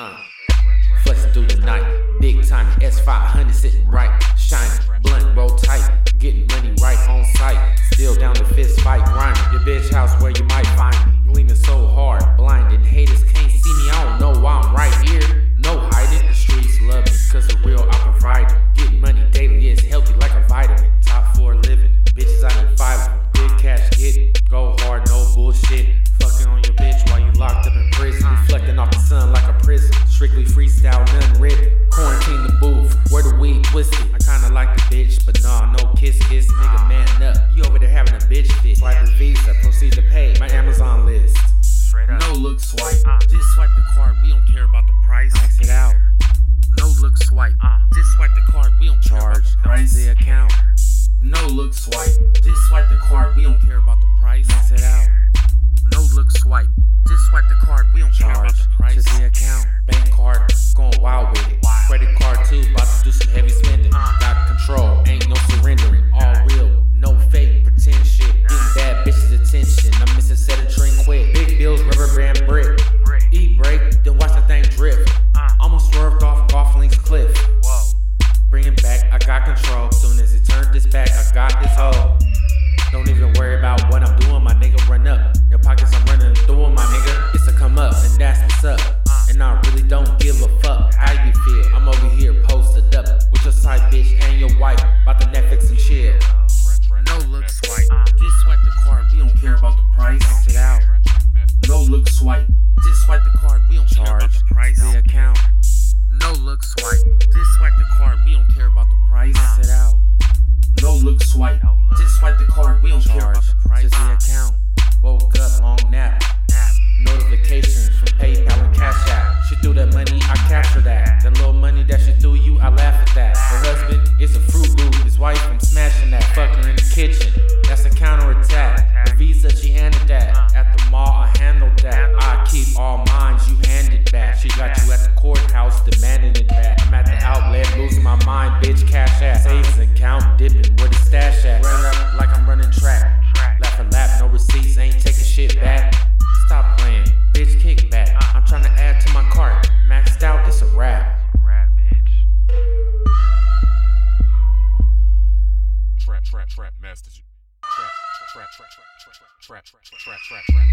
Uh, flexing through the night, big time S500 sitting right, shining, blunt, roll tight, getting money right on sight. Still down to fist fight, grinding. Your bitch house where you Strictly freestyle, none written. Quarantine the booth, where the weed twisted. I kinda like the bitch, but nah, no kiss kiss. Nigga, man up. You over there having a bitch fit. Swipe the visa, proceed to pay. My Amazon list. No look uh. swipe. Just swipe the card. We don't care about the price. Max it out. No look swipe. Uh. Just swipe the card. We don't care about Charge. the price. The account. No look swipe Just swipe the card. We don't care about Charge. the price. The account. No look swipe. Just swipe She got you at the courthouse, demanding it back. I'm at the outlet, losing my mind, bitch. Cash app. Saves account, dipping. Where the stash at? Run up like I'm running track. Laugh and lap, no receipts, ain't taking shit back. Stop playing, bitch, kick back. I'm trying to add to my cart. Maxed out, it's a wrap. Trap, trap, trap, masters. Trap, trap, trap, trap, trap, trap, trap, trap, trap, trap, trap.